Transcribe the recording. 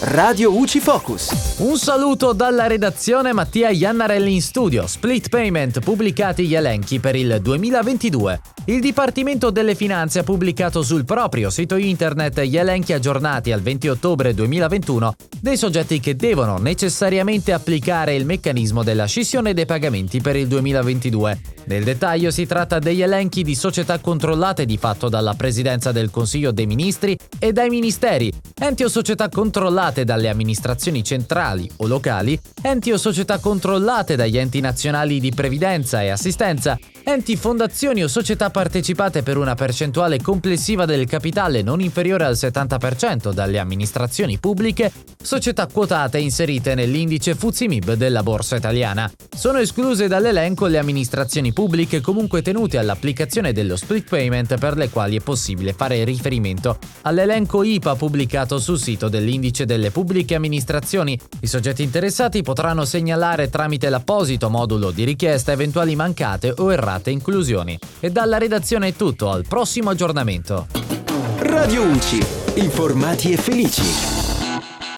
Radio UCI Focus. Un saluto dalla redazione Mattia Iannarelli in studio. Split Payment pubblicati gli elenchi per il 2022. Il Dipartimento delle Finanze ha pubblicato sul proprio sito internet gli elenchi aggiornati al 20 ottobre 2021 dei soggetti che devono necessariamente applicare il meccanismo della scissione dei pagamenti per il 2022. Nel dettaglio si tratta degli elenchi di società controllate di fatto dalla Presidenza del Consiglio dei Ministri e dai Ministeri, enti o società controllate dalle amministrazioni centrali o locali, enti o società controllate dagli enti nazionali di previdenza e assistenza, enti, fondazioni o società partecipate per una percentuale complessiva del capitale non inferiore al 70% dalle amministrazioni pubbliche, società quotate inserite nell'indice FUZIMIB della Borsa Italiana. Sono escluse dall'elenco le amministrazioni pubbliche comunque tenute all'applicazione dello split payment per le quali è possibile fare riferimento all'elenco IPA pubblicato sul sito dell'indice delle pubbliche amministrazioni. I soggetti interessati potranno segnalare tramite l'apposito modulo di richiesta eventuali mancate o errate inclusioni. E dalla redazione è tutto, al prossimo aggiornamento. Radio UCI. Informati e felici.